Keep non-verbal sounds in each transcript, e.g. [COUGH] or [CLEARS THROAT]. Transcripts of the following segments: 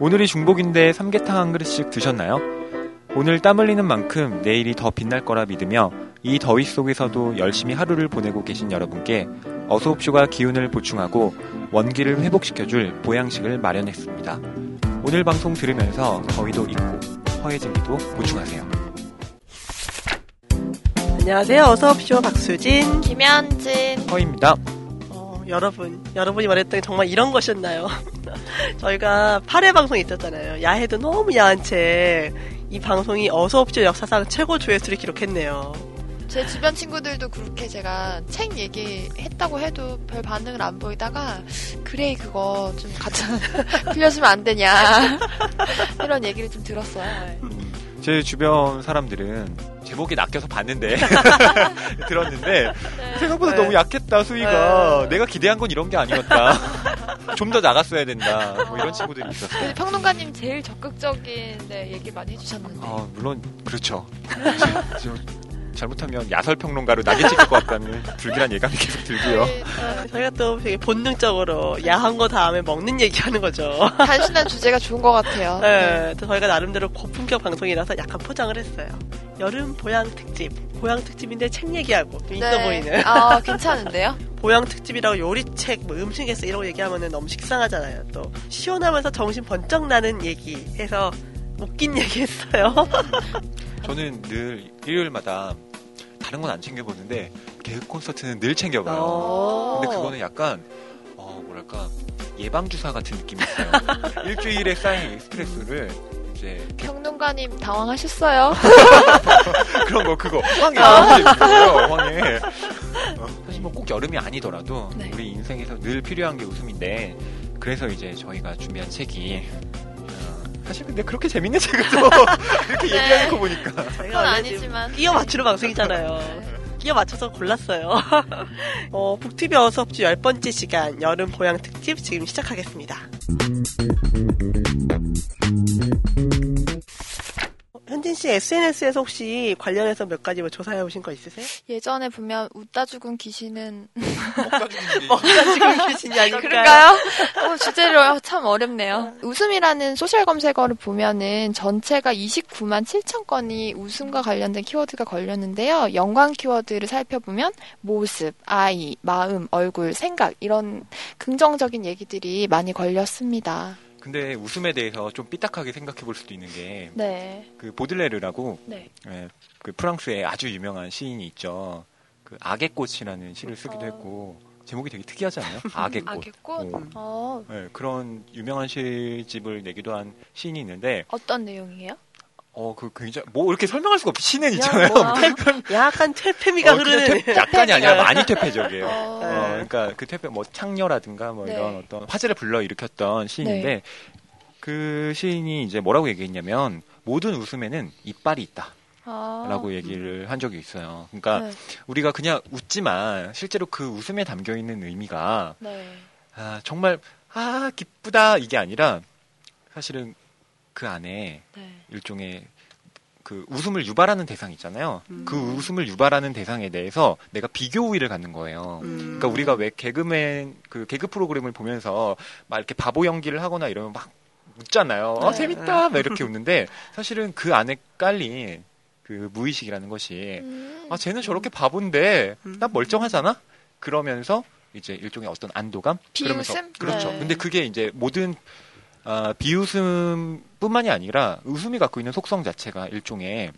오늘이 중복인데 삼계탕 한 그릇씩 드셨나요? 오늘 땀 흘리는 만큼 내일이 더 빛날 거라 믿으며 이 더위 속에서도 열심히 하루를 보내고 계신 여러분께 어소옵쇼가 기운을 보충하고 원기를 회복시켜줄 보양식을 마련했습니다. 오늘 방송 들으면서 더위도 잊고 허해진기도 보충하세요. 안녕하세요. 어서옵쇼 박수진. 김현진. 허입니다. 어, 여러분, 여러분이 말했던 게 정말 이런 것이었나요? [LAUGHS] 저희가 8회 방송 있었잖아요. 야해도 너무 야한 채 이 방송이 어서옵쇼 역사상 최고 조회수를 기록했네요. 제 주변 친구들도 그렇게 제가 책 얘기했다고 해도 별 반응을 안 보이다가 그레이 그거 좀 같이 [LAUGHS] 빌려주면 안 되냐 [LAUGHS] 이런 얘기를 좀 들었어요. 제 주변 사람들은 제목이 낚여서 봤는데 [LAUGHS] 들었는데 네. 생각보다 네. 너무 약했다 수위가 네. 내가 기대한 건 이런 게 아니었다 [LAUGHS] 좀 더 나갔어야 된다 뭐 이런 친구들이 있었어요 평론가님 제일 적극적인 네, 얘기 많이 해주셨는데 아 물론 그렇죠 [LAUGHS] 저- 저- 잘못하면 야설 평론가로 낙인 찍힐 것 같다는 [LAUGHS] 불길한 예감이 계속 들고요 네, 네. 저희가 또 되게 본능적으로 야한 거 다음에 먹는 얘기 하는 거죠. [LAUGHS] 단순한 주제가 좋은 것 같아요. 네, 또 저희가 나름대로 고품격 방송이라서 약간 포장을 했어요. 여름 보양 특집. 보양 특집인데 책 얘기하고 좀 있어 네. 보이는. 아 괜찮은데요? [LAUGHS] 보양 특집이라고 요리책, 뭐 음식에서 이런 거 얘기하면 너무 식상하잖아요. 또 시원하면서 정신 번쩍 나는 얘기 해서 웃긴 얘기 했어요. [LAUGHS] 저는 늘 일요일마다 다른 건 안 챙겨보는데 개그 콘서트는 늘 챙겨봐요 어. 근데 그거는 약간 어 뭐랄까 예방 주사 같은 느낌이 있어요. [LAUGHS] 일주일에 쌓인 스트레스를 이제 평론가님 당황하셨어요? [LAUGHS] 그런 거 그거 황해 있어요. 황해. 어, 사실 뭐 꼭 여름이 아니더라도 네. 우리 인생에서 늘 필요한 게 웃음인데 그래서 이제 저희가 준비한 책이 어, 사실 근데 그렇게 재밌는 [LAUGHS] 책을 또 이렇게 [LAUGHS] 네. 얘기하는 거 보니까 그건 아니지만 끼어 맞추는 방송이잖아요. [LAUGHS] 끼어 맞춰서 골랐어요. 어, 북티비 어서업주 열 번째 시간 여름 보양 특집 지금 시작하겠습니다. 현진 씨 SNS에서 혹시 관련해서 몇 가지 뭐 조사해 오신 거 있으세요? 예전에 보면 웃다 죽은 귀신은 [LAUGHS] 먹다 지금 귀신이 아닐까요? 그런가요? 어, 주제로 참 어렵네요. 웃음이라는 소셜 검색어를 보면은 전체가 29만 7천 건이 웃음과 관련된 키워드가 걸렸는데요. 연관 키워드를 살펴보면 모습, 아이, 마음, 얼굴, 생각 이런 긍정적인 얘기들이 많이 걸렸습니다. 근데 웃음에 대해서 좀 삐딱하게 생각해 볼 수도 있는 게그 네. 보들레르라고 네. 예, 그 프랑스의 아주 유명한 시인이 있죠. 그 악의 꽃이라는 시를 쓰기도 어. 했고 제목이 되게 특이하지 않아요? 악의 꽃. 악의 꽃? 어. 어, 예, 그런 유명한 시집을 내기도 한 시인이 있는데 어떤 내용이에요? 어 그 굉장히 뭐 이렇게 설명할 수가 없 시는 있잖아요. 뭐, [LAUGHS] 약간 퇴폐미가 어, 흐르는 퇴- 약간이 아니라 많이 퇴폐적이에요. [LAUGHS] 어, 네. 어, 그러니까 그 퇴폐 뭐 창녀라든가 뭐 네. 이런 어떤 화제를 불러 일으켰던 시인인데 그 시인이 이제 뭐라고 얘기했냐면 모든 웃음에는 이빨이 있다. 아, 라고 얘기를 한 적이 있어요. 그러니까 네. 우리가 그냥 웃지만 실제로 그 웃음에 담겨 있는 의미가 네. 아, 정말 아 기쁘다 이게 아니라 사실은 그 안에 네. 일종의 그 웃음을 유발하는 대상 있잖아요. 음. 그 웃음을 유발하는 대상에 대해서 내가 비교 우위를 갖는 거예요. 음. 그러니까 우리가 왜 개그맨 그 개그 프로그램을 보면서 막 이렇게 바보 연기를 하거나 이러면 막 웃잖아요. 어 네. 재밌다 막 이렇게 웃는데 사실은 그 안에 깔린 그 무의식이라는 것이 음. 아 쟤는 저렇게 바본데 음. 난 멀쩡하잖아. 그러면서 이제 일종의 어떤 안도감 그러면서 비웃음? 그렇죠. 네. 근데 그게 이제 모든 아, 비웃음뿐만이 아니라 웃음이 갖고 있는 속성 자체가 일종의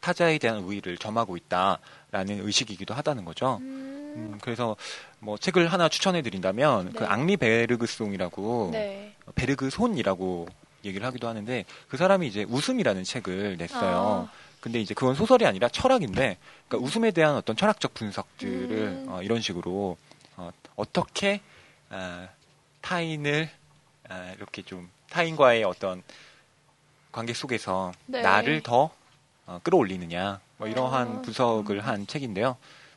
타자에 대한 우위를 점하고 있다라는 의식이기도 하다는 거죠. 음. 음, 그래서 뭐 책을 하나 추천해 드린다면 네. 그 앙리 베르그송이라고 네. 베르그 손이라고 얘기를 하기도 하는데 그 사람이 이제 웃음이라는 책을 냈어요. 아. 근데 이제 그건 소설이 아니라 철학인데 그러니까 웃음에 대한 어떤 철학적 분석들을 음. 어, 이런 식으로 어, 어떻게 아, 타인을 아, 이렇게 좀 타인과의 어떤 관계 속에서 네. 나를 더 어, 끌어올리느냐 뭐 이러한 아. 분석을 한 책인데요.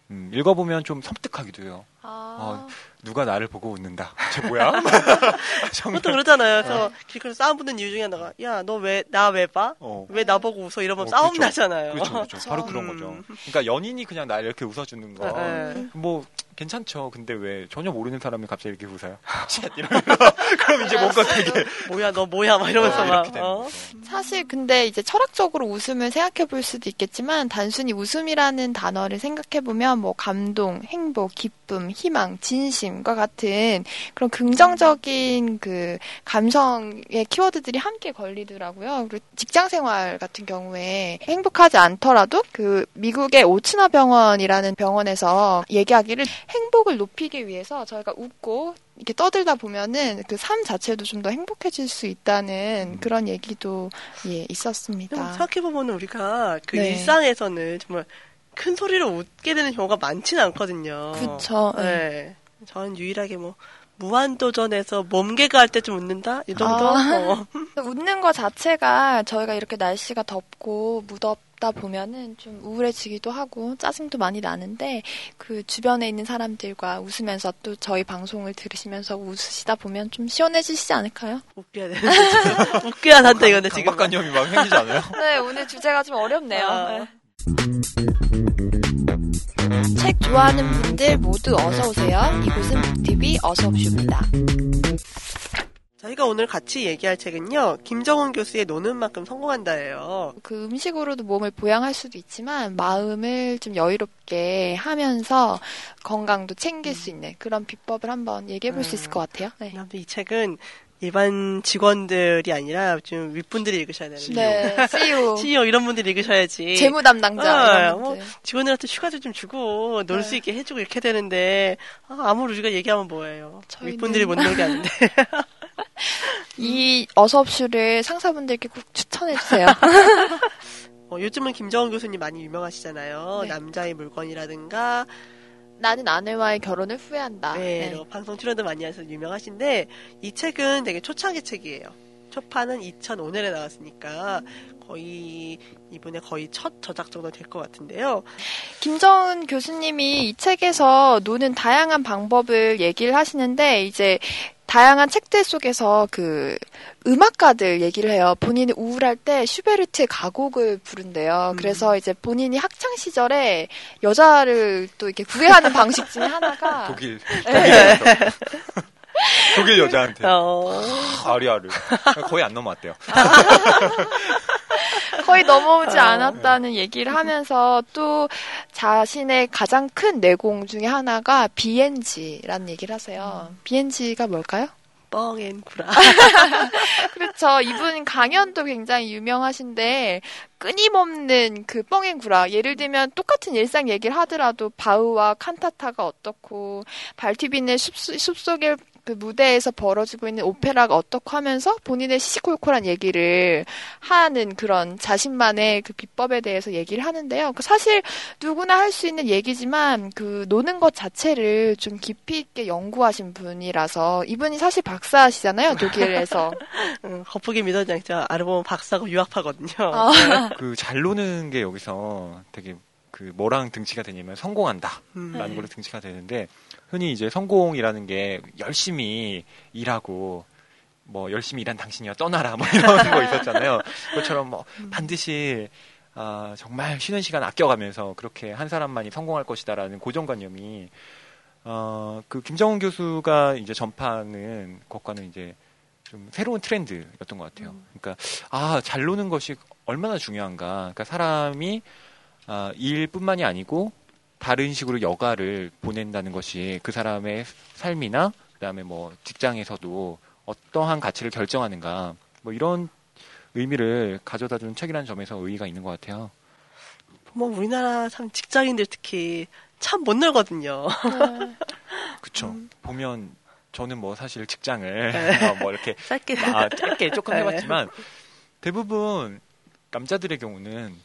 음, 읽어보면 좀 섬뜩하기도 해요. 아. 어, 누가 나를 보고 웃는다. 쟤 뭐야? 보통 그러잖아요. 저 길거리 싸움 붙는 이유 중에 하나가 야 너 왜 나 왜 봐? 어. 왜 나 보고 웃어? 이러면 어, 싸움 그렇죠. 나잖아요. 그렇죠, 그렇죠. [LAUGHS] 바로 그런 음. 거죠. 그러니까 연인이 그냥 날 이렇게 웃어주는 거. 네. 뭐 괜찮죠. 근데 왜 전혀 모르는 사람이 갑자기 이렇게 웃어요? [LAUGHS] shit 이러면서 [LAUGHS] 그럼 이제 뭔가 되게 뭐야 너 뭐야 막 이러면서 어, 막 어? 사실 근데 이제 철학적으로 웃음을 생각해 볼 수도 있겠지만 단순히 웃음이라는 단어를 생각해 보면 뭐 감동, 행복, 기쁨, 희망, 진심과 같은 그런 긍정적인 그 감성의 키워드들이 함께 걸리더라고요. 그리고 직장 생활 같은 경우에 행복하지 않더라도 그 미국의 오츠나 병원이라는 병원에서 얘기하기를 행복을 높이기 위해서 저희가 웃고 이렇게 떠들다 보면은 그 삶 자체도 좀 더 행복해질 수 있다는 그런 얘기도 예 있었습니다. 생각해보면 우리가 그 네. 일상에서는 정말 큰 소리로 웃게 되는 경우가 많지는 않거든요. 그쵸, 네. 네. 저는 유일하게 뭐 무한도전에서 몸개가 할 때 좀 웃는다 이 정도. 아. 어. [LAUGHS] 웃는 거 자체가 저희가 이렇게 날씨가 덥고 무덥다 보면은 좀 우울해지기도 하고 짜증도 많이 나는데 그 주변에 있는 사람들과 웃으면서 또 저희 방송을 들으시면서 웃으시다 보면 좀 시원해지시지 않을까요? 웃겨야 되는데 지금. [LAUGHS] 웃겨야 한다 이건데 지금. 강박관념이 막 생기지 않아요? [LAUGHS] 네, 오늘 주제가 좀 어렵네요. 아. 책 좋아하는 분들 모두 어서 오세요. 이곳은 북TV 어서 옵쇼입니다. 저희가 오늘 같이 얘기할 책은요. 김정은 교수의 노는 만큼 성공한다예요. 그 음식으로도 몸을 보양할 수도 있지만 마음을 좀 여유롭게 하면서 건강도 챙길 수 있는 그런 비법을 한번 얘기해 볼수 있을 것 같아요. 네. 이 책은 일반 직원들이 아니라 좀 윗분들이 읽으셔야 되는데. 네, CEO, CEO [LAUGHS] 이런 분들이 읽으셔야지. 재무 담당자 어, 이런 뭐. 직원들한테 휴가도 좀 주고 놀수 네. 있게 해주고 이렇게 되는데 아, 아무리 우리가 얘기하면 뭐예요. 저희는- 윗분들이 못 놀게 하는데. [LAUGHS] 이 어서옵쇼를 상사분들께 꼭 추천해 주세요. [LAUGHS] 어, 요즘은 김정은 교수님 많이 유명하시잖아요. 네. 남자의 물건이라든가 나는 아내와의 결혼을 후회한다. 네, 네. 뭐 방송 출연도 많이 하셔서 유명하신데 이 책은 되게 초창기 책이에요. 초판은 2005년에 나왔으니까 거의 이분의 거의 첫 저작 정도 될 것 같은데요. 김정은 교수님이 이 책에서 노는 다양한 방법을 얘기를 하시는데 이제 다양한 책들 속에서 그 음악가들 얘기를 해요. 본인이 우울할 때 슈베르트의 가곡을 부른대요. 음. 그래서 이제 본인이 학창 시절에 여자를 또 이렇게 구애하는 방식 중에 하나가 [LAUGHS] 독일 독일에서 독일 여자한테 어, 아리아를 거의 안 넘어왔대요. 거의 넘어오지 어. 않았다는 얘기를 하면서 또 자신의 가장 큰 내공 중에 하나가 BNG라는 얘기를 하세요. BNG가 뭘까요? 뻥앤 구라. [LAUGHS] 그렇죠. 이분 강연도 굉장히 유명하신데 끊임없는 그 뻥앤구라. 예를 들면 똑같은 일상 얘기를 하더라도 바우와 칸타타가 어떻고 발티빈의 숲, 숲속의 그 무대에서 벌어지고 있는 오페라가 어떻고 하면서 본인의 시시콜콜한 얘기를 하는 그런 자신만의 그 비법에 대해서 얘기를 하는데요. 그 사실 누구나 할 수 있는 얘기지만 그 노는 것 자체를 좀 깊이 있게 연구하신 분이라서 이분이 사실 박사시잖아요. 독일에서. 믿어지 않죠. 알고 보면 박사고 유학파거든요. 아, 그잘 노는 게 여기서 되게 그 뭐랑 등치가 되냐면 성공한다. 음. 라는 걸로 등치가 되는데 흔히 이제 성공이라는 게 열심히 일하고 뭐 열심히 일한 당신이여 떠나라 뭐 이런 [LAUGHS] 거 있었잖아요. 그것처럼 뭐 반드시 아, 정말 쉬는 시간 아껴가면서 그렇게 한 사람만이 성공할 것이다라는 고정관념이 어, 그 김정은 교수가 이제 전파하는 것과는 이제 좀 새로운 트렌드였던 것 같아요. 그러니까 아, 잘 노는 것이 얼마나 중요한가. 그러니까 사람이 아, 일뿐만이 아니고 다른 식으로 여가를 보낸다는 것이 그 사람의 삶이나 그다음에 뭐 직장에서도 어떠한 가치를 결정하는가 뭐 이런 의미를 가져다 준 책이라는 점에서 의의가 있는 것 같아요. 뭐 우리나라 참 직장인들 특히 참 못 놀거든요. 그쵸. 보면 저는 뭐 사실 직장을 네. 어, [LAUGHS] 뭐 이렇게 짧게 아, 짧게 조금 네. 해봤지만 대부분 남자들의 경우는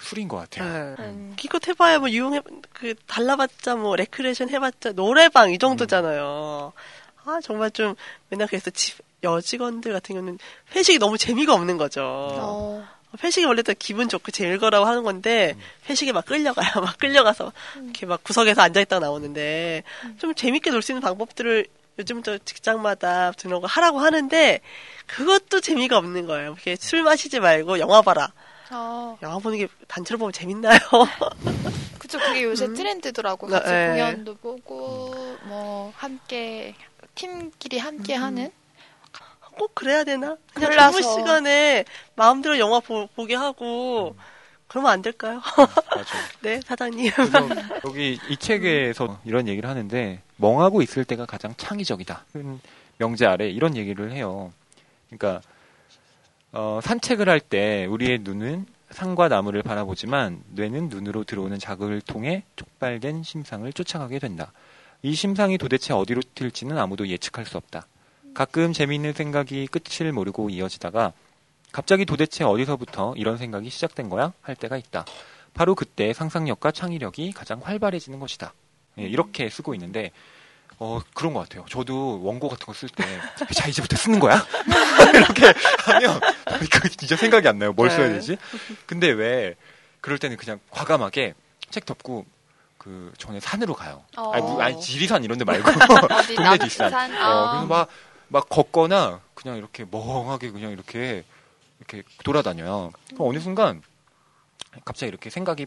술인 것 같아요. 네. 음. 기껏 해봐야 뭐 유용해 그 달라봤자 뭐 레크레이션 해봤자 노래방 이 정도잖아요. 아 정말 좀 맨날 그래서 집 여직원들 같은 경우는 회식이 너무 재미가 없는 거죠. 어, 회식이 원래 또 기분 좋고 재밌을 거라고 하는 건데 회식에 막 끌려가요. [LAUGHS] 막 끌려가서 이렇게 막 구석에서 앉아있다가 나오는데 좀 재밌게 놀 수 있는 방법들을 요즘 저 직장마다 등록을 하라고 하는데 그것도 재미가 없는 거예요. 이렇게 술 마시지 말고 영화 봐라. 어, 영화 보는 게 단체로 보면 재밌나요? [LAUGHS] 그쵸, 그게 요새 음. 트렌드더라고. 네, 같이 네. 공연도 보고, 뭐, 함께, 팀끼리 함께 음. 하는? 꼭 그래야 되나? 그냥 골라서. 근무 시간에 마음대로 영화 보, 게 하고 그러면 안 될까요? 맞아. [LAUGHS] 네, 사장님. [LAUGHS] 여기 이 책에서 이런 얘기를 하는데 멍하고 있을 때가 가장 창의적이다. 큰 명제 아래 이런 얘기를 해요. 그러니까 어, 산책을 할 때 우리의 눈은 산과 나무를 바라보지만 뇌는 눈으로 들어오는 자극을 통해 촉발된 심상을 쫓아가게 된다. 이 심상이 도대체 어디로 튈지는 아무도 예측할 수 없다. 가끔 재미있는 생각이 끝을 모르고 이어지다가 갑자기 도대체 어디서부터 이런 생각이 시작된 거야? 할 때가 있다. 바로 그때 상상력과 창의력이 가장 활발해지는 것이다. 예, 이렇게 쓰고 있는데, 어, 그런 것 같아요. 저도 원고 같은 거 쓸 때, [LAUGHS] 자, 이제부터 쓰는 거야? [LAUGHS] 이렇게 하면, 그 진짜 생각이 안 나요. 뭘 써야 네. 되지? 근데 왜, 그럴 때는 그냥 과감하게 책 덮고, 그, 전에 산으로 가요. 어. 아니, 뭐, 아니, 지리산 이런 데 말고, [LAUGHS] 동네 뒷산. 어, 어. 그래서 막, 막 걷거나, 그냥 이렇게 멍하게 그냥 이렇게, 이렇게 돌아다녀요. 그럼 어느 순간, 갑자기 이렇게 생각이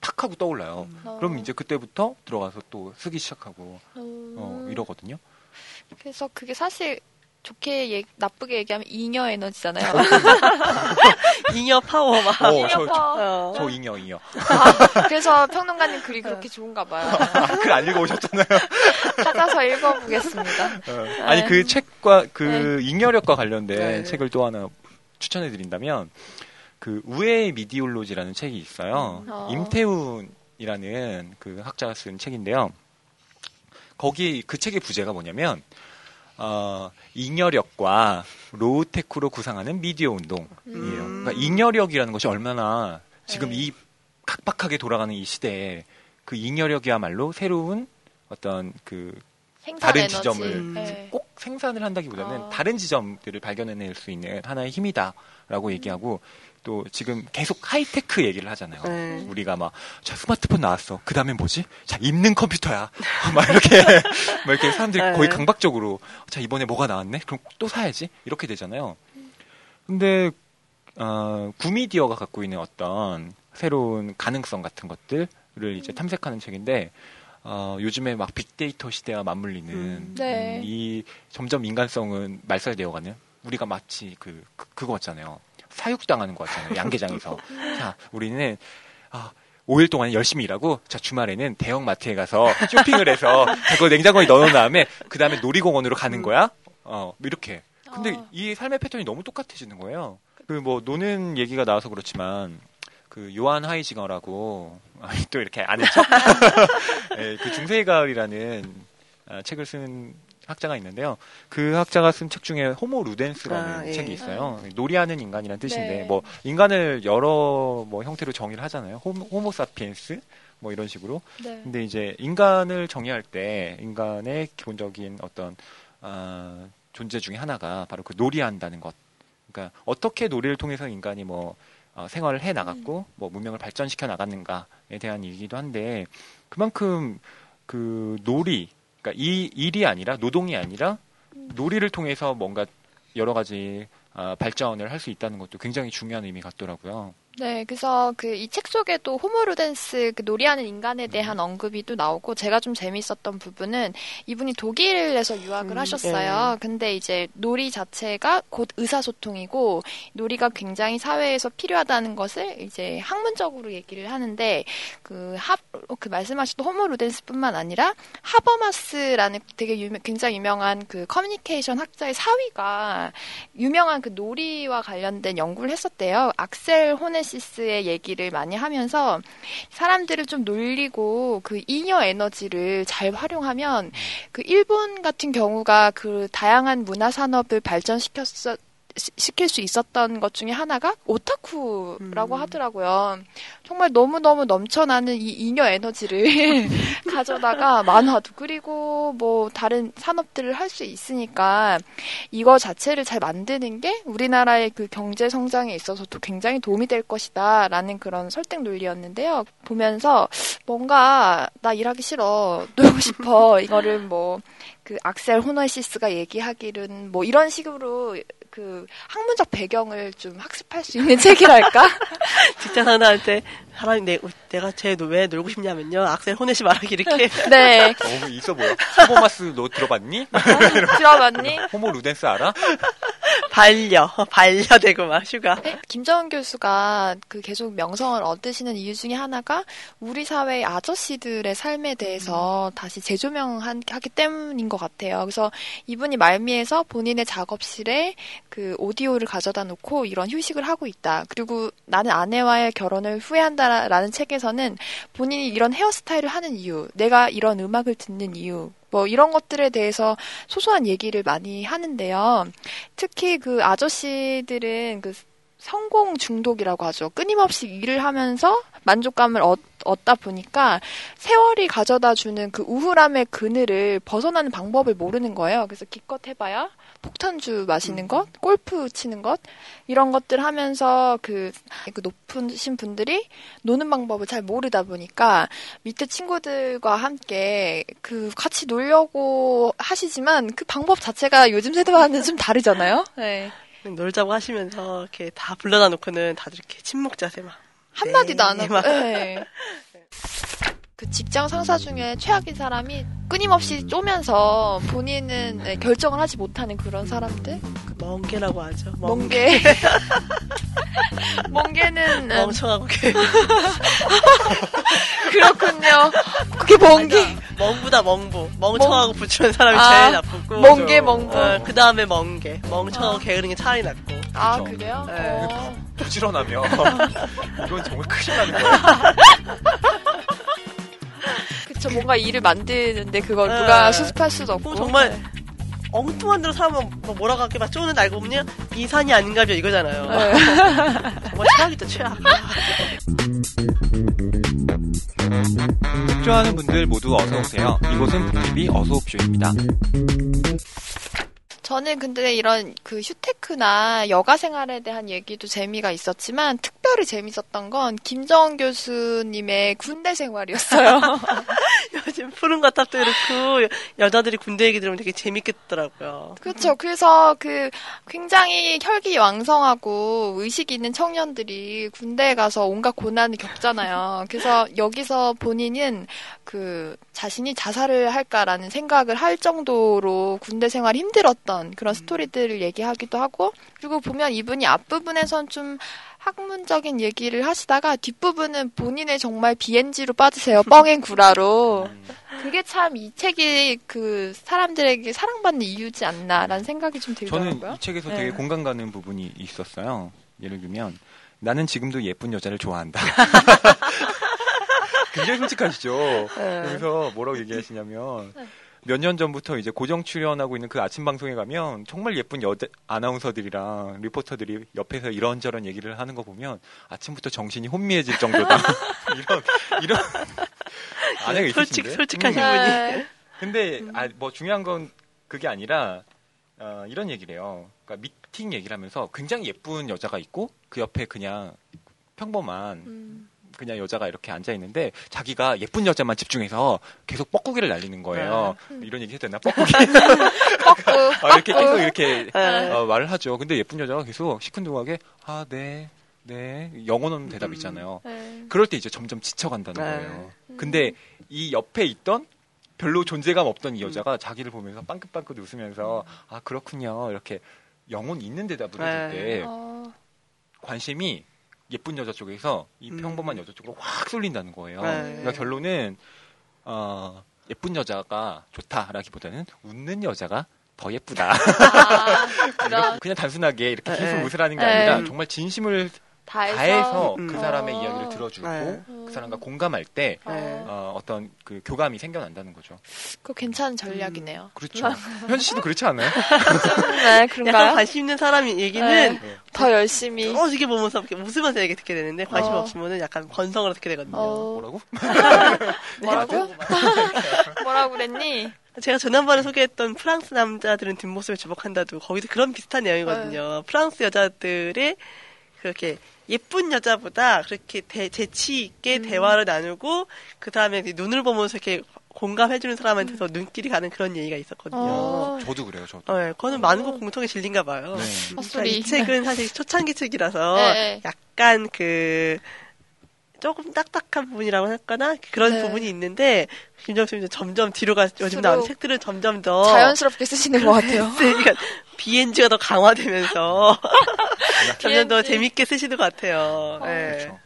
팍 하고 떠올라요. 어. 그럼 이제 그때부터 들어가서 또 쓰기 시작하고, 음. 어, 이러거든요. 그래서 그게 사실 좋게 얘기- 나쁘게 얘기하면 잉여 에너지잖아요. [LAUGHS] 잉여 파워 막. 어, 저, 저, 어. 저 잉여, 잉여. 그래서 평론가님 글이 그렇게 좋은가 봐요. [LAUGHS] 아, 글안 읽어오셨잖아요. 찾아서 읽어보겠습니다. 어. 아니, 그 책과, 그 잉여력과 관련된 네. 책을 또 하나 추천해드린다면, 그, 우애의 미디올로지라는 책이 있어요. 어. 임태훈이라는 그 학자가 쓴 책인데요. 거기 그 책의 부제가 뭐냐면, 어, 잉여력과 low-tech로 구상하는 미디어 운동이에요. 음. 그러니까 잉여력이라는 것이 얼마나 지금 네. 이 각박하게 돌아가는 이 시대에 그 잉여력이야말로 새로운 어떤 그 다른 에너지. 지점을 네. 꼭 생산을 한다기보다는 어. 다른 지점들을 발견해낼 수 있는 하나의 힘이다라고 얘기하고 또 지금 계속 하이테크 얘기를 하잖아요. 네. 우리가 막, 자, 스마트폰 나왔어. 그 다음에 뭐지? 자, 입는 컴퓨터야. [LAUGHS] 막 이렇게, [LAUGHS] 막 이렇게 사람들이 네. 거의 강박적으로, 자, 이번에 뭐가 나왔네? 그럼 또 사야지? 이렇게 되잖아요. 근데, 어, 구미디어가 갖고 있는 어떤 새로운 가능성 같은 것들을 이제 탐색하는 책인데, 어, 요즘에 막 빅데이터 시대와 맞물리는 음. 네. 음, 이 점점 인간성은 말살되어가는 우리가 마치 그, 그 그거 같잖아요. 사육당하는 거 같잖아요. 양계장에서. [LAUGHS] 자, 우리는 아, 5일 동안 열심히 일하고 자 주말에는 대형 마트에 가서 쇼핑을 해서 자, 그걸 냉장고에 넣어놓은 다음에 그 다음에 놀이공원으로 가는 거야. 어 이렇게. 근데 어. 이 삶의 패턴이 너무 똑같아지는 거예요. 그 뭐 노는 얘기가 나와서 그렇지만 그 요한 하이징어라고 [LAUGHS] 또 이렇게 아는 척. 예, [LAUGHS] 그 중세의 가을이라는 아, 책을 쓴 학자가 있는데요. 그 학자가 쓴 책 중에 호모 루덴스라는 아, 예. 책이 있어요. 놀이하는 인간이라는 뜻인데 네. 뭐 인간을 여러 뭐 형태로 정의를 하잖아요. 호모, 호모 사피엔스 뭐 이런 식으로. 네. 근데 이제 인간을 정의할 때 인간의 기본적인 어떤 아, 존재 중에 하나가 바로 그 놀이한다는 것. 그러니까 어떻게 놀이를 통해서 인간이 뭐 어, 생활을 해 나갔고 뭐 문명을 발전시켜 나갔는가에 대한 얘기도 한데 그만큼 그 놀이 그러니까 이 일이 아니라 노동이 아니라 놀이를 통해서 뭔가 여러 가지 아, 발전을 할 수 있다는 것도 굉장히 중요한 의미 같더라고요. 네, 그래서 그 이 책 속에도 호모루덴스 그 놀이하는 인간에 대한 언급이 또 나오고 제가 좀 재밌었던 부분은 이분이 독일에서 유학을 음, 하셨어요. 근데 이제 놀이 자체가 곧 의사소통이고 놀이가 굉장히 사회에서 필요하다는 것을 이제 학문적으로 얘기를 하는데 그 하, 그 말씀하신 호모루덴스뿐만 아니라 하버마스라는 되게 유명, 굉장히 유명한 그 커뮤니케이션 학자의 사위가 유명한 그 놀이와 관련된 연구를 했었대요. 악셀 호네 시스의 얘기를 많이 하면서 사람들을 좀 놀리고 그 잉여 에너지를 잘 활용하면 그 일본 같은 경우가 그 다양한 문화 산업을 발전시켰어 시- 시킬 수 있었던 것 중에 하나가 오타쿠라고 음. 하더라고요. 정말 너무너무 넘쳐나는 이 잉여 에너지를 [LAUGHS] 가져다가 만화도 그리고 뭐 다른 산업들을 할 수 있으니까 이거 자체를 잘 만드는 게 우리나라의 그 경제 성장에 있어서도 굉장히 도움이 될 것이다 라는 그런 설득 논리였는데요. 보면서 뭔가 나 일하기 싫어 놀고 [LAUGHS] 싶어 이거를 뭐 그 악셀 호너시스가 얘기하기는 뭐 이런 식으로 그 학문적 배경을 좀 학습할 수 있는 [LAUGHS] 책이랄까? [LAUGHS] 직장 상사한테 사람이 내, 내가 쟤 왜 놀고 싶냐면요. 악셀 호넷이 말하기 이렇게. 네. [LAUGHS] 어, 있어 보여. 사보마스 너 들어봤니? [LAUGHS] 들어봤니? 호모 루덴스 알아? 반려. 반려되고 막 휴가. 김정은 교수가 그 계속 명성을 얻으시는 이유 중에 하나가 우리 사회의 아저씨들의 삶에 대해서 다시 재조명하기 때문인 것 같아요. 그래서 이분이 말미에서 본인의 작업실에 그 오디오를 가져다 놓고 이런 휴식을 하고 있다. 그리고 나는 아내와의 결혼을 후회한다 라는 책에서는 본인이 이런 헤어스타일을 하는 이유, 내가 이런 음악을 듣는 이유, 뭐 이런 것들에 대해서 소소한 얘기를 많이 하는데요. 특히 그 아저씨들은 그 성공 중독이라고 하죠. 끊임없이 일을 하면서 만족감을 얻, 얻다 보니까 세월이 가져다 주는 그 우울함의 그늘을 벗어나는 방법을 모르는 거예요. 그래서 기껏 해봐야 폭탄주 마시는 것, 골프 치는 것, 이런 것들 하면서 그, 그 높으신 분들이 노는 방법을 잘 모르다 보니까 밑에 친구들과 함께 그 같이 놀려고 하시지만 그 방법 자체가 요즘 세대와는 좀 다르잖아요. [LAUGHS] 네. 놀자고 하시면서 이렇게 다 불러다 놓고는 다들 이렇게 침묵 자세 막. 한마디도 안 [LAUGHS] 네, 하고. 막. 네. [LAUGHS] 그 직장 상사 중에 최악인 사람이 끊임없이 쪼면서 본인은 네, 결정을 하지 못하는 그런 사람들? 멍게라고 하죠. 멍게. [LAUGHS] 멍게는 음, 멍청하고 개. [LAUGHS] 그렇군요. 그게 멍게. 멍부다 멍부. 멍청하고 부추는 사람이 아, 제일 나쁘고. 멍게 멍부. 어, 그 다음에 멍게. 멍청하고 게으른 게 차라리 낫고. 아 그쵸. 그래요? 네. 어. 부지런하면 [LAUGHS] 이건 정말 큰일 나는 거예요. 그쵸 뭔가 일을 만드는데 그걸 네. 누가 수습할 수도 없고. 정말 네. 엉뚱한 데로 사면 뭐 뭐라고 할게 막 쪼는 알고 보면 이산이 아닌가죠 이거잖아요. 네. [LAUGHS] 정말 최악이죠 최악. [LAUGHS] 좋아하는 분들 모두 어서 오세요. 이곳은 북TV 어서옵쇼입니다. 저는 근데 이런 그 휴테크나 여가 생활에 대한 얘기도 재미가 있었지만 특별히 재밌었던 건 김정은 교수님의 군대 생활이었어요. [LAUGHS] 요즘 푸른 거탑도 그렇고 여자들이 군대 얘기 들으면 되게 재밌겠더라고요. 그렇죠. 그래서 그 굉장히 혈기 왕성하고 의식 있는 청년들이 군대에 가서 온갖 고난을 겪잖아요. 그래서 여기서 본인은 그 자신이 자살을 할까라는 생각을 할 정도로 군대 생활이 힘들었던 그런 스토리들을 얘기하기도 하고 그리고 보면 이분이 앞부분에선 좀 학문적인 얘기를 하시다가 뒷부분은 본인의 정말 BNG로 빠지세요. 뻥행 구라로. 그게 참 이 책이 그 사람들에게 사랑받는 이유지 않나라는 생각이 좀 저는 들더라고요. 이 책에서 네. 되게 공감 가는 부분이 있었어요. 예를 들면 나는 지금도 예쁜 여자를 좋아한다. [LAUGHS] 굉장히 솔직하시죠. 네. 그래서 뭐라고 얘기하시냐면 몇 년 전부터 이제 고정 출연하고 있는 그 아침 방송에 가면 정말 예쁜 여자 아나운서들이랑 리포터들이 옆에서 이런저런 얘기를 하는 거 보면 아침부터 정신이 혼미해질 정도다. [LAUGHS] 이런 이런 [LAUGHS] 아내가 솔직 있으신데. 솔직하신 음. 분이. 네. 근데 아, 뭐 중요한 건 그게 아니라 어, 이런 얘기를 해요. 그러니까 미팅 얘기를 하면서 굉장히 예쁜 여자가 있고 그 옆에 그냥 평범한 음. 그냥 여자가 이렇게 앉아 있는데 자기가 예쁜 여자만 집중해서 계속 뻐꾸기를 날리는 거예요. 이런 얘기 해도 되나? 뻐꾸기. [LAUGHS] 뻐꾸. 아, 이렇게 계속 이렇게 네. 어, 말을 하죠. 근데 예쁜 여자가 계속 시큰둥하게 아, 네, 네 영혼 없는 대답 있잖아요. 네. 그럴 때 이제 점점 지쳐간다는 네. 거예요. 근데 이 옆에 있던 별로 존재감 없던 이 여자가 자기를 보면서 빵긋빵긋 웃으면서 아 그렇군요 이렇게 영혼 있는 대답을 해줄 때 어, 관심이 예쁜 여자 쪽에서 이 음. 평범한 여자 쪽으로 확 쏠린다는 거예요. 네. 그러니까 결론은 어, 예쁜 여자가 좋다라기보다는 웃는 여자가 더 예쁘다. [LAUGHS] 아, 그냥 단순하게 이렇게 계속 네. 웃으라는 게 네. 아니라 정말 진심을 다해서, 다해서 음. 그 사람의 어. 이야기를 들어주고 네. 그 사람과 공감할 때 어, 네. 어, 어떤 그 교감이 생겨난다는 거죠. 그거 괜찮은 전략이네요. 그렇죠. 현지 씨도 그렇지 않아요? 네, 약간 그런가요? 관심 있는 사람이 얘기는 네. 더 열심히. 어지게 보면서 이렇게 웃으면서 얘기 듣게 되는데 관심 어. 없으면은 약간 건성으로 듣게 되거든요. 어, 뭐라고? [LAUGHS] 뭐라고요? [LAUGHS] 뭐라고 그랬니? 제가 지난번에 소개했던 프랑스 남자들은 뒷모습에 주목한다도 거기도 그런 비슷한 내용이거든요. 프랑스 여자들의 그렇게 예쁜 여자보다 그렇게 대- 재치 있게 음. 대화를 나누고 그 다음에 눈을 보면서 이렇게 공감해주는 사람한테서 눈길이 가는 그런 얘기가 있었거든요. 어. 저도 그래요, 저도. 네, 그거는 많은 거 공통의 진리인가 봐요. 네. 그러니까 헛소리. 이 책은 사실 초창기 책이라서 네, 네. 약간 그 조금 딱딱한 부분이라고 할까나 그런 네. 부분이 있는데 김정수 님은 점점 뒤로 가 요즘 나오는 책들은 점점 더 자연스럽게 쓰시는 것 같아요. [LAUGHS] 그러니까 BNG가 더 강화되면서 [LAUGHS] 점점 더. 재밌게 쓰시는 것 같아요. 어, 네. 그렇죠.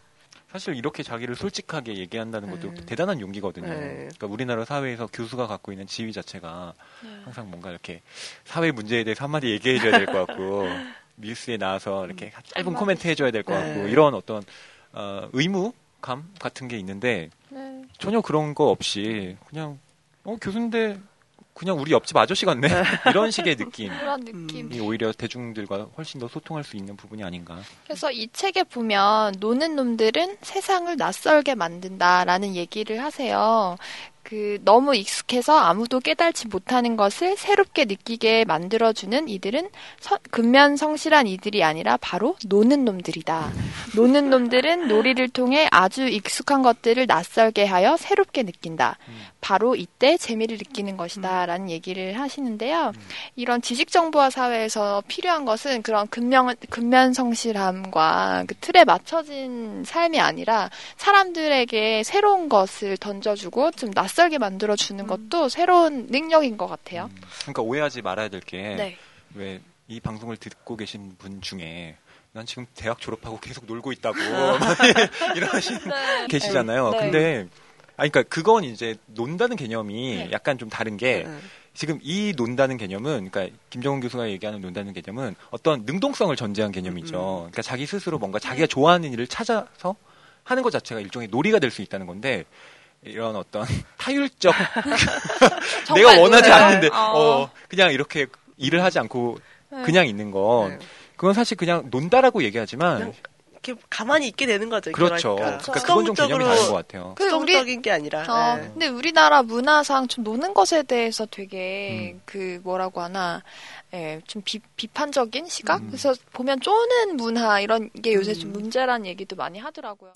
사실 이렇게 자기를 솔직하게 얘기한다는 것도 네. 대단한 용기거든요. 네. 그러니까 우리나라 사회에서 교수가 갖고 있는 지위 자체가 네. 항상 뭔가 이렇게 사회 문제에 대해서 한마디 얘기해줘야 될 것 같고 [LAUGHS] 뉴스에 나와서 이렇게 짧은 한마디. 코멘트 해줘야 될 것 같고 네. 이런 어떤 어, 의무 감 같은 게 있는데 네. 전혀 그런 거 없이 그냥 어 교수인데 그냥 우리 옆집 아저씨 같네 [LAUGHS] 이런 식의 느낌. 그런 느낌. 이 오히려 대중들과 훨씬 더 소통할 수 있는 부분이 아닌가. 그래서 이 책에 보면 노는 놈들은 세상을 낯설게 만든다라는 얘기를 하세요. 그 너무 익숙해서 아무도 깨달지 못하는 것을 새롭게 느끼게 만들어주는 이들은 서- 근면 성실한 이들이 아니라 바로 노는 놈들이다. 노는 놈들은 놀이를 통해 아주 익숙한 것들을 낯설게 하여 새롭게 느낀다. 바로 이때 재미를 느끼는 것이다. 라는 얘기를 하시는데요. 이런 지식 정보화 사회에서 필요한 것은 그런 근면, 근면 성실함과 그 틀에 맞춰진 삶이 아니라 사람들에게 새로운 것을 던져주고 좀 낯설 게 만들어 주는 것도 새로운 능력인 것 같아요. 음, 그러니까 오해하지 말아야 될게 네. 왜이 방송을 듣고 계신 분 중에 난 지금 대학 졸업하고 계속 놀고 있다고 [LAUGHS] 이러시는 [LAUGHS] 네. 계시잖아요. 네. 근데 아니 그러니까 그건 이제 논다는 개념이 네. 약간 좀 다른 게 네. 지금 이 논다는 개념은 그러니까 김정은 교수가 얘기하는 논다는 개념은 어떤 능동성을 전제한 개념이죠. 음. 그러니까 자기 스스로 뭔가 자기가 좋아하는 일을 찾아서 하는 것 자체가 일종의 놀이가 될 수 있다는 건데 이런 어떤 [LAUGHS] 타율적 [LAUGHS] 내가 원하지 놀아요. 않는데 어. 어 그냥 이렇게 일을 하지 않고 네. 그냥 있는 건 네. 그건 사실 그냥 논다라고 얘기하지만 이렇게 가만히 있게 되는 거죠. 그렇죠. 그러니까. 그러니까 그건 좀 개념이 다른 것 같아요. 그 우리 수동적인 게 아니라. 어, 네. 근데 우리나라 문화상 좀 노는 것에 대해서 되게 음. 그 뭐라고 하나 예, 좀 비, 비판적인 시각? 음. 그래서 보면 쪼는 문화 이런 게 요새 좀 음. 문제라는 얘기도 많이 하더라고요.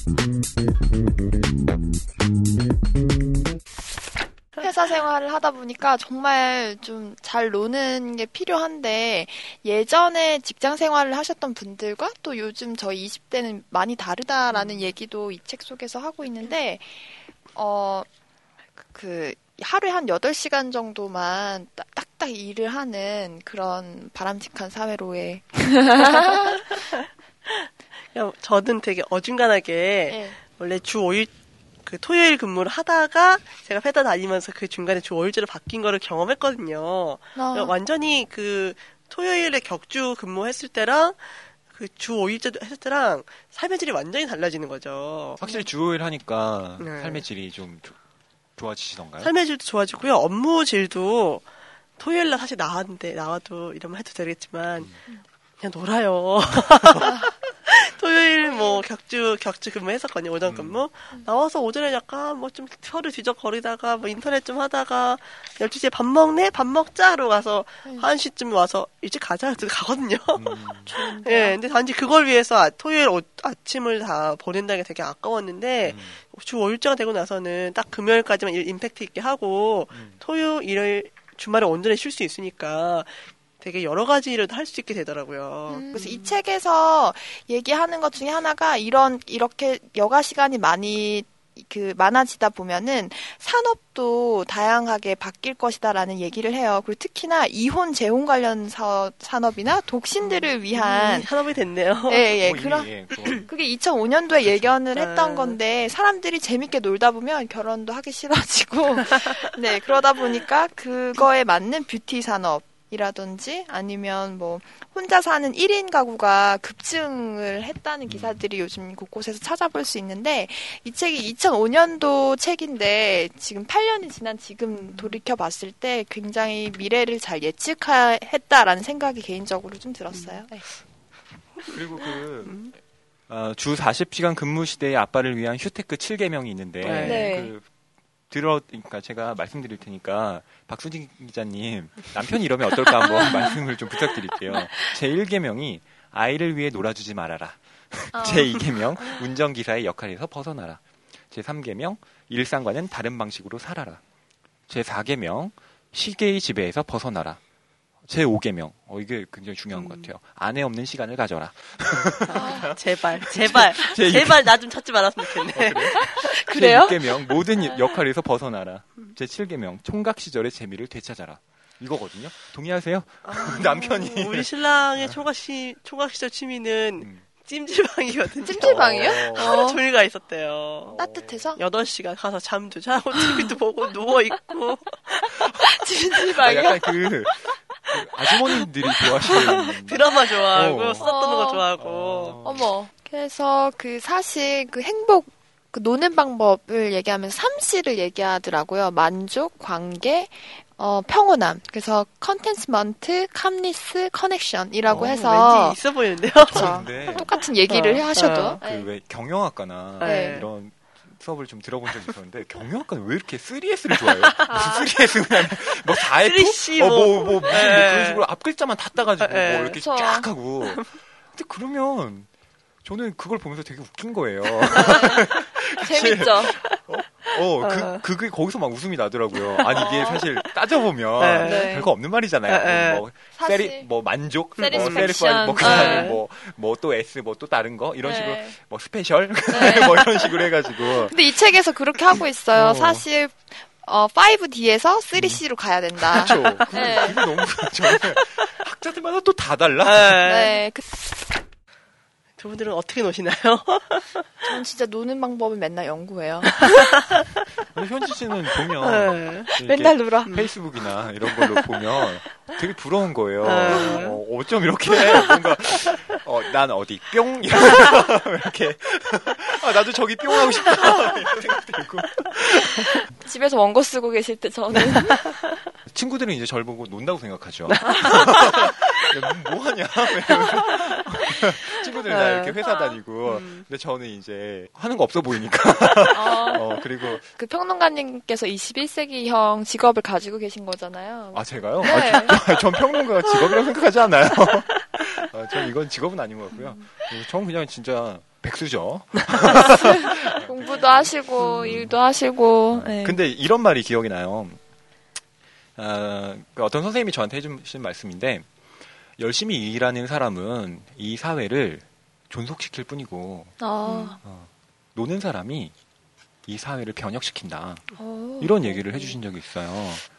회사 생활을 하다 보니까 정말 좀 잘 노는 게 필요한데 예전에 직장 생활을 하셨던 분들과 또 요즘 저희 20대는 많이 다르다라는 얘기도 이 책 속에서 하고 있는데 어 그 하루에 한 8시간 정도만 딱- 딱딱 일을 하는 그런 바람직한 사회로의 [LAUGHS] 저는 되게 어중간하게 예. 원래 주 5일 그 토요일 근무를 하다가 제가 회사 다니면서 그 중간에 주 5일제로 바뀐 거를 경험했거든요. 어, 그러니까 완전히 그 토요일에 격주 근무했을 때랑 그주 5일제도 했을 때랑 삶의 질이 완전히 달라지는 거죠. 확실히 주요일 하니까 네. 삶의 질이 좀 조- 좋아지시던가요? 삶의 질도 좋아지고요. 업무 질도 토요일 날 사실 나왔는데 나와도 이러면 해도 되겠지만 그냥 놀아요. [LAUGHS] 토요일 뭐 격주 격주 근무 했었거든요. 오전 근무. 나와서 오전에 약간 뭐 좀 혀를 뒤적거리다가 뭐 인터넷 좀 하다가 12시에 밥 먹네? 밥 먹자로 가서 음. 1시쯤 와서 일찍 가자. 그래서 가거든요. 음. [LAUGHS] 예, 근데 단지 그걸 위해서 아- 토요일 오- 아침을 다 보낸다는 게 되게 아까웠는데 음, 주 5일제가 되고 나서는 딱 금요일까지만 일 임팩트 있게 하고 음. 토요 일요일 주말에 온전히 쉴 수 있으니까 되게 여러 가지 일을 할수 있게 되더라고요. 음. 그래서 이 책에서 얘기하는 것 중에 하나가 이런 이렇게 여가 시간이 많이 그 많아지다 보면은 산업도 다양하게 바뀔 것이다라는 얘기를 해요. 그리고 특히나 이혼 재혼 관련 사업, 산업이나 독신들을 위한 음, 산업이 됐네요. 예, 예. 뭐 이미, 그런 예, 그거- [CLEARS THROAT] 그게 2005년도에 예견을 했던 아. 건데 사람들이 재밌게 놀다 보면 결혼도 하기 싫어지고 [LAUGHS] 네 그러다 보니까 그거에 맞는 뷰티 산업 이라든지 아니면 뭐 혼자 사는 1인 가구가 급증을 했다는 기사들이 요즘 곳곳에서 찾아볼 수 있는데 이 책이 2005년도 책인데 지금 8년이 지난 지금 돌이켜 봤을 때 굉장히 미래를 잘 예측했다라는 생각이 개인적으로 좀 들었어요. 네. 그리고 그, 어, 주 40시간 근무 시대의 아빠를 위한 휴테크 7개명이 있는데, 네. 그, 들어, 그러니까 제가 말씀드릴 테니까, 박수진 기자님, 남편이 이러면 어떨까 한번 [LAUGHS] 말씀을 좀 부탁드릴게요. 제 1개명이 아이를 위해 놀아주지 말아라. 어. 제 2개명, 운전기사의 역할에서 벗어나라. 제 3개명, 일상과는 다른 방식으로 살아라. 제 4계명 시계의 지배에서 벗어나라. 제 5계명 어 이게 굉장히 중요한 음. 것 같아요. 아내 없는 시간을 가져라. 제발, 제발, [LAUGHS] 제 제 발 나 좀 찾지 말았으면 좋겠네. [LAUGHS] 그래요? 제 6계명 모든 역할에서 벗어나라. 제 7계명 총각 시절의 재미를 되찾아라. 이거거든요. 동의하세요? [LAUGHS] 남편이. 우리 신랑의 초각 시 초각 시절 취미는 음. 찜질방이거든요. 찜질방이요? 어. 하루 어, 종일 가 있었대요. 따뜻해서? 8시간 가서 잠도 자고 TV도 보고 누워있고 아, 찜질방이요? 약간 그, 그 아주머님들이 좋아하시는 [LAUGHS] 드라마 좋아하고 어. 수다 떠는 거 어. 좋아하고 어. 어머. 그래서 그 사실 그 행복 그 노는 방법을 얘기하면서 3C를 얘기하더라고요. 만족, 관계, 어, 평온함. 그래서 contentment, calmness, connection이라고 어, 해서 왠지 있어 보이는데요. 그렇죠. 똑같은 얘기를 어, 하셔도 어. 네. 그왜 경영학과나 네. 이런 수업을 좀 들어본 적이 있었는데 경영학과는 왜 이렇게 3S를 좋아해요? 무슨 3S 그냥 뭐 4F? 3C 어, 뭐. 뭐, 뭐, 무슨 뭐 네. 그런 식으로 앞 글자만 다 따가지고 네. 뭐 이렇게 그쵸. 쫙 하고. 근데 그러면 저는 그걸 보면서 되게 웃긴 거예요. [LAUGHS] [LAUGHS] 재밌죠. 어, 그, 그게 거기서 막 웃음이 나더라고요. 아니, 이게 사실 [LAUGHS] 따져보면 네. 네. 별거 없는 말이잖아요. 네. 뭐, 사실. 세리, 뭐, 만족, 뭐, satisfied, 뭐, 그 다음에 네. 뭐, 뭐 또 S, 뭐 또 다른 거, 이런 식으로, 네. 뭐, special? [LAUGHS] 네. 뭐 이런 식으로 해가지고. 근데 이 책에서 그렇게 하고 있어요. 어. 사실 어, 5D에서 3C로 가야 된다. 그쵸. 그, 네. 그게 너무, 저는 학자들마다 또 다 달라? 네. 네, 그, 두 분들은 어떻게 노시나요? [LAUGHS] 저는 진짜 노는 방법을 맨날 연구해요. [LAUGHS] 근데 현지 씨는 보면, 네. 맨날 놀아. 페이스북이나 이런 걸로 보면 되게 부러운 거예요. 네. 어, 어쩜 이렇게 [LAUGHS] 뭔가 어, 난 어디 뿅 이렇게 아, 나도 저기 뿅 하고 싶다 이런 생각 들고 집에서 원고 쓰고 계실 때 저는 친구들은 이제 저를 보고 논다고 생각하죠. 야, 뭐 하냐? [LAUGHS] 이러면서. 친구들은 다 이렇게 회사 다니고 음. 근데 저는 이제 하는 거 없어 보이니까 어, [LAUGHS] 어, 그리고 그 평론가님께서 21세기형 직업을 가지고 계신 거잖아요. 아 제가요? 네. 아, 전 평론가가 직업이라고 생각하지 않아요. [LAUGHS] 아, 전 이건 직업은 아닌 것 같고요. 전 그냥 진짜 백수죠. 공부도 하시고 일도 하시고. 네. 근데 이런 말이 기억이 나요. 아, 그 어떤 선생님이 저한테 해주신 말씀인데 열심히 일하는 사람은 이 사회를 존속시킬 뿐이고 아, 노는 사람이 이 사회를 변혁시킨다. 어, 이런 얘기를 해주신 적이 있어요.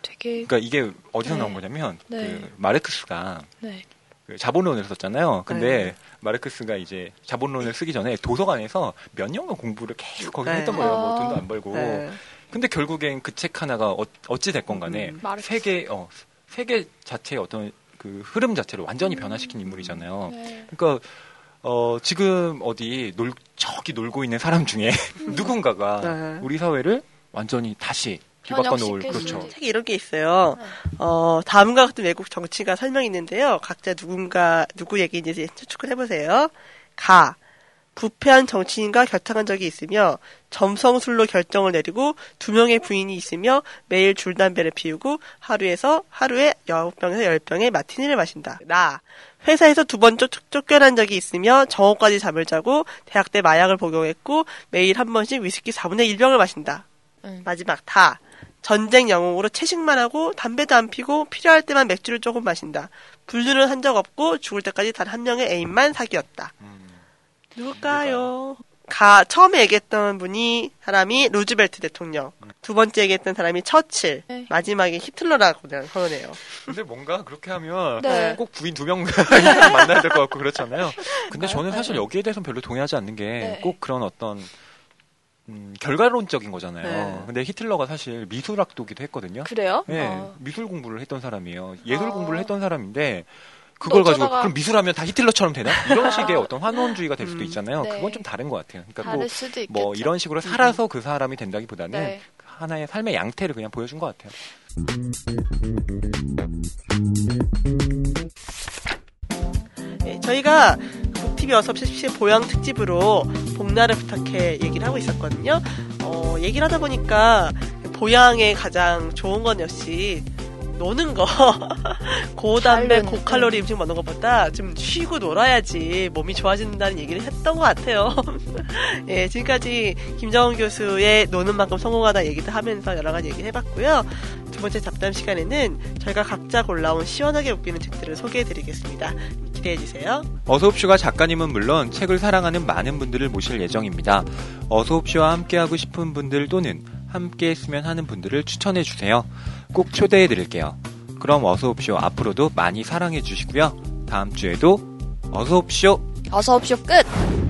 되게 그러니까 이게 어디서 네. 나온 거냐면 네. 그 마르크스가 네. 그 자본론을 썼잖아요. 근데 네. 마르크스가 이제 자본론을 쓰기 전에 도서관에서 몇 년간 공부를 계속 거기서 네. 했던 거예요. 뭐 아. 돈도 안 벌고. 네. 근데 결국엔 그 책 하나가 어, 어찌 됐건 간에 음. 세계 어 세계 자체의 어떤 그 흐름 자체를 완전히 변화시킨 인물이잖아요. 네. 그러니까 어 지금 어디 놀 저기 놀고 있는 사람 중에 [LAUGHS] 누군가가 네. 우리 사회를 완전히 다시 뒤바꿔 놓을 그렇죠. 수 책에 이런 게 있어요. 어, 다음과 같은 외국 정치가 설명이 있는데요. 각자 누군가, 누구 얘기인지 추측을 해보세요. 가. 부패한 정치인과 결탁한 적이 있으며 점성술로 결정을 내리고 두 명의 부인이 있으며 매일 줄담배를 피우고 하루에서 하루에 9병에서 10병의 마티니를 마신다. 나. 회사에서 두 번 쫓겨난 적이 있으며 정오까지 잠을 자고 대학 때 마약을 복용했고 매일 한 번씩 위스키 4분의 1병을 마신다. 음. 마지막 다. 전쟁 영웅으로 채식만 하고 담배도 안 피고 필요할 때만 맥주를 조금 마신다. 불륜은 한적 없고 죽을 때까지 단 한 명의 애인만 사귀었다. 음. 누굴까요? 가 처음에 얘기했던 분이 사람이 루즈벨트 대통령. 두 번째 얘기했던 사람이 처칠. 네. 마지막에 히틀러라고 그냥 표현해요. 근데 뭔가 그렇게 하면 네. 꼭 부인 두 명 만나야 될 것 같고 그렇잖아요. 근데 저는 사실 여기에 대해서는 별로 동의하지 않는 게 네. 꼭 그런 어떤 음, 결과론적인 거잖아요. 네. 근데 히틀러가 사실 미술학도기도 했거든요. 그래요? 네, 어. 미술 공부를 했던 사람이에요. 예술 아. 공부를 했던 사람인데 그걸 또 가지고 어쩌다가- 그럼 미술하면 다 히틀러처럼 되나? [LAUGHS] 이런 식의 어떤 환원주의가 될 수도 음. 있잖아요. 네. 그건 좀 다른 것 같아요. 그러니까 다를 꼭 수도 있겠죠. 뭐 이런 식으로 살아서 그 사람이 된다기보다는 네. 하나의 삶의 양태를 그냥 보여준 것 같아요. 네, 저희가 북TV 어서 17 보양 특집으로 봄날을 부탁해 얘기를 하고 있었거든요. 어, 얘기를 하다 보니까 보양의 가장 좋은 건 역시 노는 거 [LAUGHS] 노는, 고칼로리 음식 먹는 것보다 좀 쉬고 놀아야지 몸이 좋아진다는 얘기를 했던 것 같아요. [LAUGHS] 예, 지금까지 김정은 교수의 노는 만큼 성공하다 얘기도 하면서 여러 가지 얘기를 해봤고요. 두 번째 잡담 시간에는 저희가 각자 골라온 시원하게 웃기는 책들을 소개해드리겠습니다. 기대해주세요. 어소옵쇼가 작가님은 물론 책을 사랑하는 많은 분들을 모실 예정입니다. 어소옵쇼와 함께하고 싶은 분들 또는 함께 했으면 하는 분들을 추천해 주세요. 꼭 초대해 드릴게요. 그럼 어소옵쇼 앞으로도 많이 사랑해 주시고요. 다음 주에도 어소옵쇼 어서 옵쇼 끝!